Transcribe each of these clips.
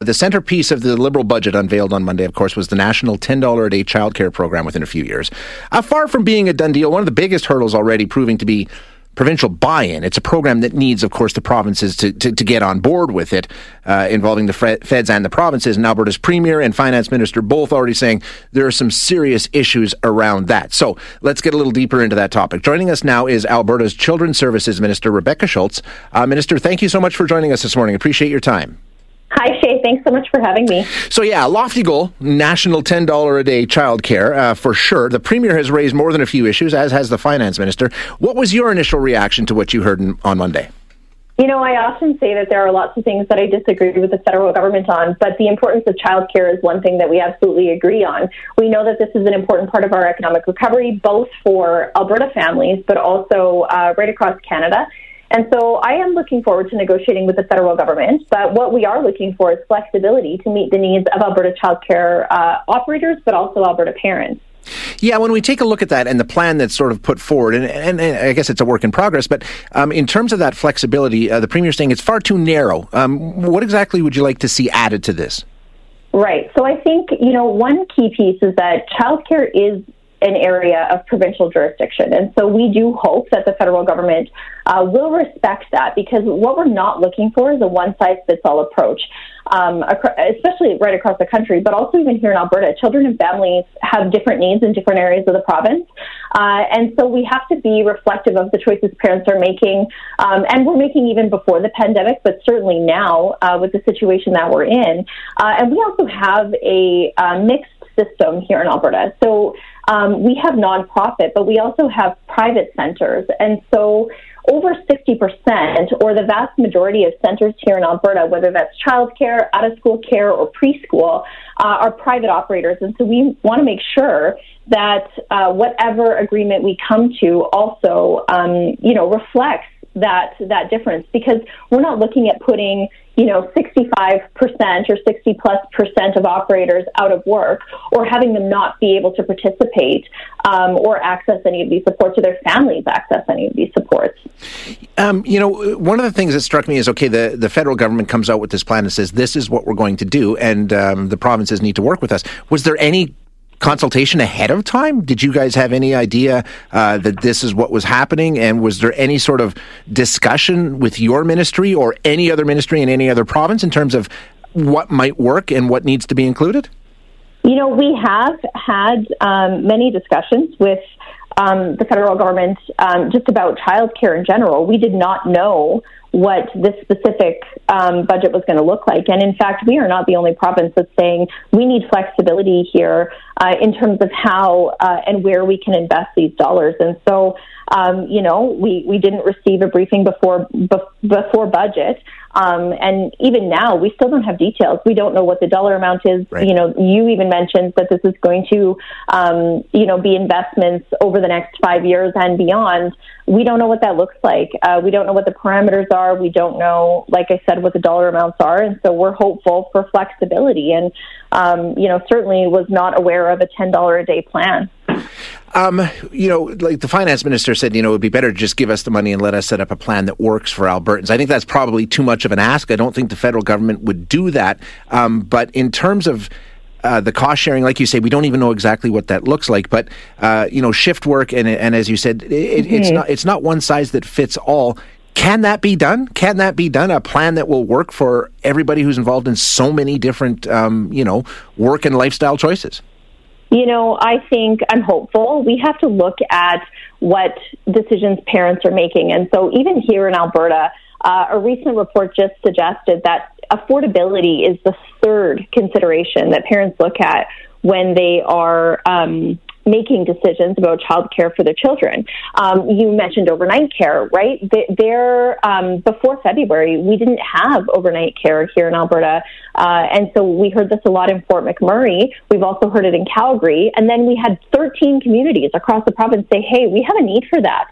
The centerpiece of the Liberal budget unveiled on Monday, of course, was the national $10 a day childcare program within a few years. Uh, far from being a done deal, one of the biggest hurdles already proving to be provincial buy-in. It's a program that needs, of course, the provinces to, to, to get on board with it, uh, involving the feds and the provinces. And Alberta's premier and finance minister both already saying there are some serious issues around that. So let's get a little deeper into that topic. Joining us now is Alberta's Children's Services Minister, Rebecca Schulz. Uh, minister, thank you so much for joining us this morning. Appreciate your time. Hi, Thanks so much for having me. So, yeah, lofty goal, national $10 a day childcare uh, for sure. The Premier has raised more than a few issues, as has the Finance Minister. What was your initial reaction to what you heard in, on Monday? You know, I often say that there are lots of things that I disagree with the federal government on, but the importance of childcare is one thing that we absolutely agree on. We know that this is an important part of our economic recovery, both for Alberta families, but also uh, right across Canada. And so I am looking forward to negotiating with the federal government, but what we are looking for is flexibility to meet the needs of Alberta childcare uh, operators, but also Alberta parents. Yeah, when we take a look at that and the plan that's sort of put forward, and, and, and I guess it's a work in progress, but um, in terms of that flexibility, uh, the Premier's saying it's far too narrow. Um, what exactly would you like to see added to this? Right. So I think, you know, one key piece is that childcare is an area of provincial jurisdiction. And so we do hope that the federal government uh, will respect that because what we're not looking for is a one size fits all approach, um, especially right across the country, but also even here in Alberta. Children and families have different needs in different areas of the province. Uh, and so we have to be reflective of the choices parents are making. Um, and we're making even before the pandemic, but certainly now uh, with the situation that we're in. Uh, and we also have a uh, mixed system here in Alberta. So um, we have nonprofit, but we also have private centers. And so over 60%, or the vast majority of centers here in Alberta, whether that's childcare, out of school care, or preschool, uh, are private operators. And so we want to make sure that uh, whatever agreement we come to also, um, you know, reflects that that difference because we're not looking at putting you know 65% or 60 plus percent of operators out of work or having them not be able to participate um, or access any of these supports or their families access any of these supports. Um, you know one of the things that struck me is okay the, the federal government comes out with this plan and says this is what we're going to do and um, the provinces need to work with us. Was there any consultation ahead of time? Did you guys have any idea uh, that this is what was happening? And was there any sort of discussion with your ministry or any other ministry in any other province in terms of what might work and what needs to be included? You know, we have had um, many discussions with um, the federal government um, just about childcare in general. We did not know what this specific um, budget was going to look like. And in fact, we are not the only province that's saying we need flexibility here uh, in terms of how uh, and where we can invest these dollars. And so, um, you know, we, we didn't receive a briefing before before budget. Um, and even now, we still don't have details. We don't know what the dollar amount is. Right. You know, you even mentioned that this is going to, um, you know, be investments over the next five years and beyond. We don't know what that looks like. Uh, we don't know what the parameters are. We don't know, like I said, what the dollar amounts are. And so we're hopeful for flexibility. And, um, you know, certainly was not aware of a $10 a day plan. Um, you know, like the finance minister said, you know, it would be better to just give us the money and let us set up a plan that works for Albertans. I think that's probably too much of an ask. I don't think the federal government would do that. Um, but in terms of uh, the cost sharing, like you say, we don't even know exactly what that looks like. But uh, you know, shift work, and and as you said, it, mm-hmm. it's not it's not one size that fits all. Can that be done? Can that be done? A plan that will work for everybody who's involved in so many different, um, you know, work and lifestyle choices. You know, I think I'm hopeful. We have to look at what decisions parents are making. And so, even here in Alberta, uh, a recent report just suggested that affordability is the third consideration that parents look at when they are um, making decisions about childcare for their children. Um, you mentioned overnight care, right? There, um, before February, we didn't have overnight care here in Alberta, uh, and so we heard this a lot in Fort McMurray. We've also heard it in Calgary, and then we had 13 communities across the province say, "Hey, we have a need for that."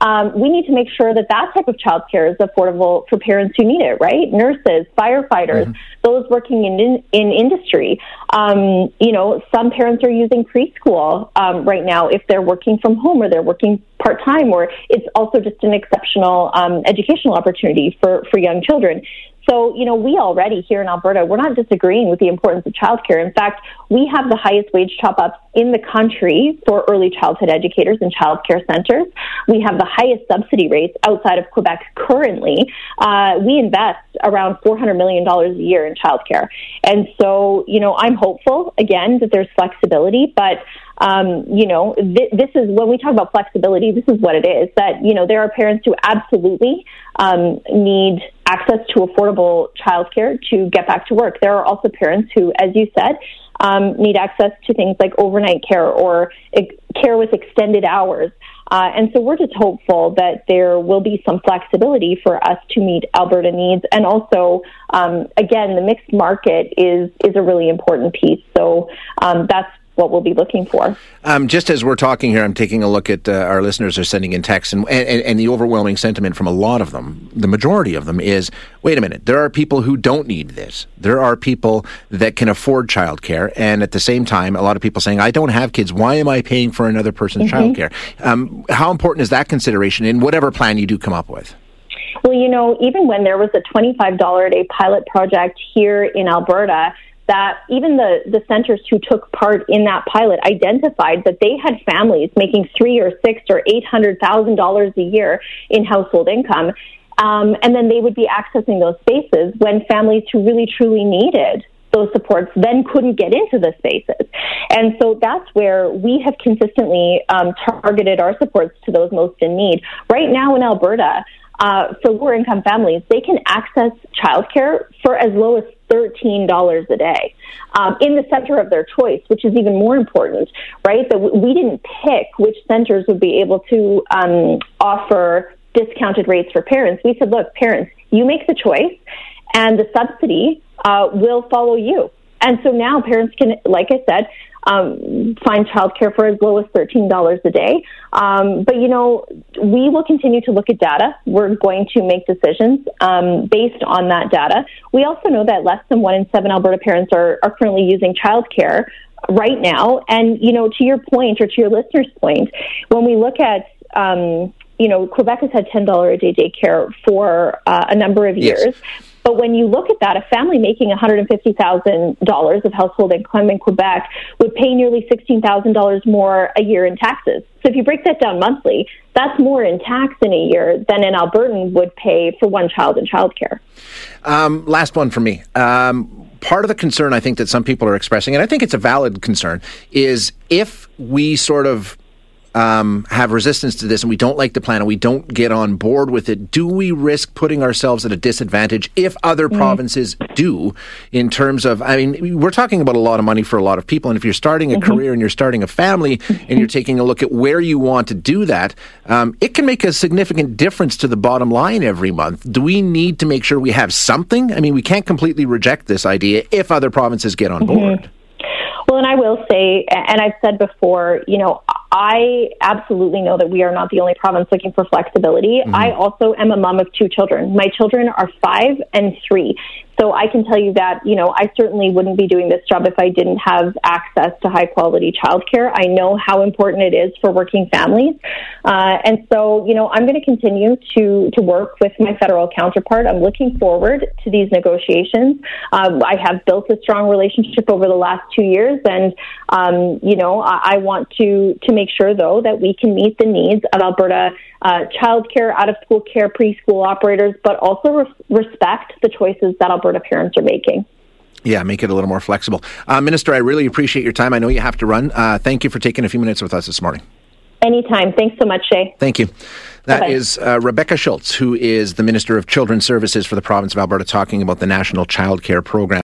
Um, we need to make sure that that type of childcare is affordable for parents who need it, right? Nurses, firefighters, mm-hmm. those working in, in, in industry. Um, you know, some parents are using preschool um, right now if they're working from home or they're working part time, or it's also just an exceptional um, educational opportunity for, for young children. So, you know, we already here in Alberta, we're not disagreeing with the importance of childcare. In fact, we have the highest wage top ups in the country for early childhood educators and childcare centers. We have the highest subsidy rates outside of Quebec currently. Uh, we invest around $400 million a year in childcare. And so, you know, I'm hopeful, again, that there's flexibility, but um, you know, th- this is when we talk about flexibility, this is what it is that, you know, there are parents who absolutely um, need access to affordable childcare to get back to work. There are also parents who, as you said, um, need access to things like overnight care or ex- care with extended hours. Uh, and so we're just hopeful that there will be some flexibility for us to meet Alberta needs. And also, um, again, the mixed market is is a really important piece. So um, that's what we'll be looking for. Um, just as we're talking here, I'm taking a look at uh, our listeners are sending in texts, and, and, and the overwhelming sentiment from a lot of them, the majority of them, is wait a minute, there are people who don't need this. There are people that can afford childcare, and at the same time, a lot of people saying, I don't have kids. Why am I paying for another person's mm-hmm. childcare? Um, how important is that consideration in whatever plan you do come up with? Well, you know, even when there was a $25 a day pilot project here in Alberta, that even the, the centers who took part in that pilot identified that they had families making three or six or eight hundred thousand dollars a year in household income. Um, and then they would be accessing those spaces when families who really truly needed those supports then couldn't get into the spaces. And so that's where we have consistently um, targeted our supports to those most in need. Right now in Alberta, uh, for lower income families, they can access childcare for as low as $13 a day um, in the center of their choice, which is even more important, right? That we didn't pick which centers would be able to um, offer discounted rates for parents. We said, look, parents, you make the choice, and the subsidy uh, will follow you. And so now parents can, like I said, um, find childcare for as low as $13 a day. Um, but, you know, we will continue to look at data. We're going to make decisions um, based on that data. We also know that less than one in seven Alberta parents are, are currently using childcare right now. And, you know, to your point or to your listener's point, when we look at, um, you know, Quebec has had $10 a day daycare for uh, a number of years. Yes. But when you look at that, a family making $150,000 of household income in Quebec would pay nearly $16,000 more a year in taxes. So if you break that down monthly, that's more in tax in a year than an Albertan would pay for one child in childcare. Um, last one for me. Um, part of the concern I think that some people are expressing, and I think it's a valid concern, is if we sort of um, have resistance to this and we don't like the plan and we don't get on board with it, do we risk putting ourselves at a disadvantage if other mm. provinces do in terms of, I mean, we're talking about a lot of money for a lot of people. And if you're starting a mm-hmm. career and you're starting a family and you're taking a look at where you want to do that, um, it can make a significant difference to the bottom line every month. Do we need to make sure we have something? I mean, we can't completely reject this idea if other provinces get on mm-hmm. board. Well, and I will say, and I've said before, you know, I absolutely know that we are not the only province looking for flexibility. Mm-hmm. I also am a mom of two children. My children are five and three. So I can tell you that, you know, I certainly wouldn't be doing this job if I didn't have access to high quality childcare. I know how important it is for working families. Uh, and so, you know, I'm going to continue to, to work with my federal counterpart. I'm looking forward to these negotiations. Um, I have built a strong relationship over the last two years. And, um, you know, I, I want to, to make sure, though, that we can meet the needs of Alberta uh, childcare, out of school care, preschool operators, but also re- respect the choices that Alberta parents are making. Yeah, make it a little more flexible. Uh, Minister, I really appreciate your time. I know you have to run. Uh, thank you for taking a few minutes with us this morning. Anytime. Thanks so much, Shaye. Thank you. That Bye-bye. is uh, Rebecca Schulz, who is the Minister of Children's Services for the province of Alberta, talking about the National Child Care Program.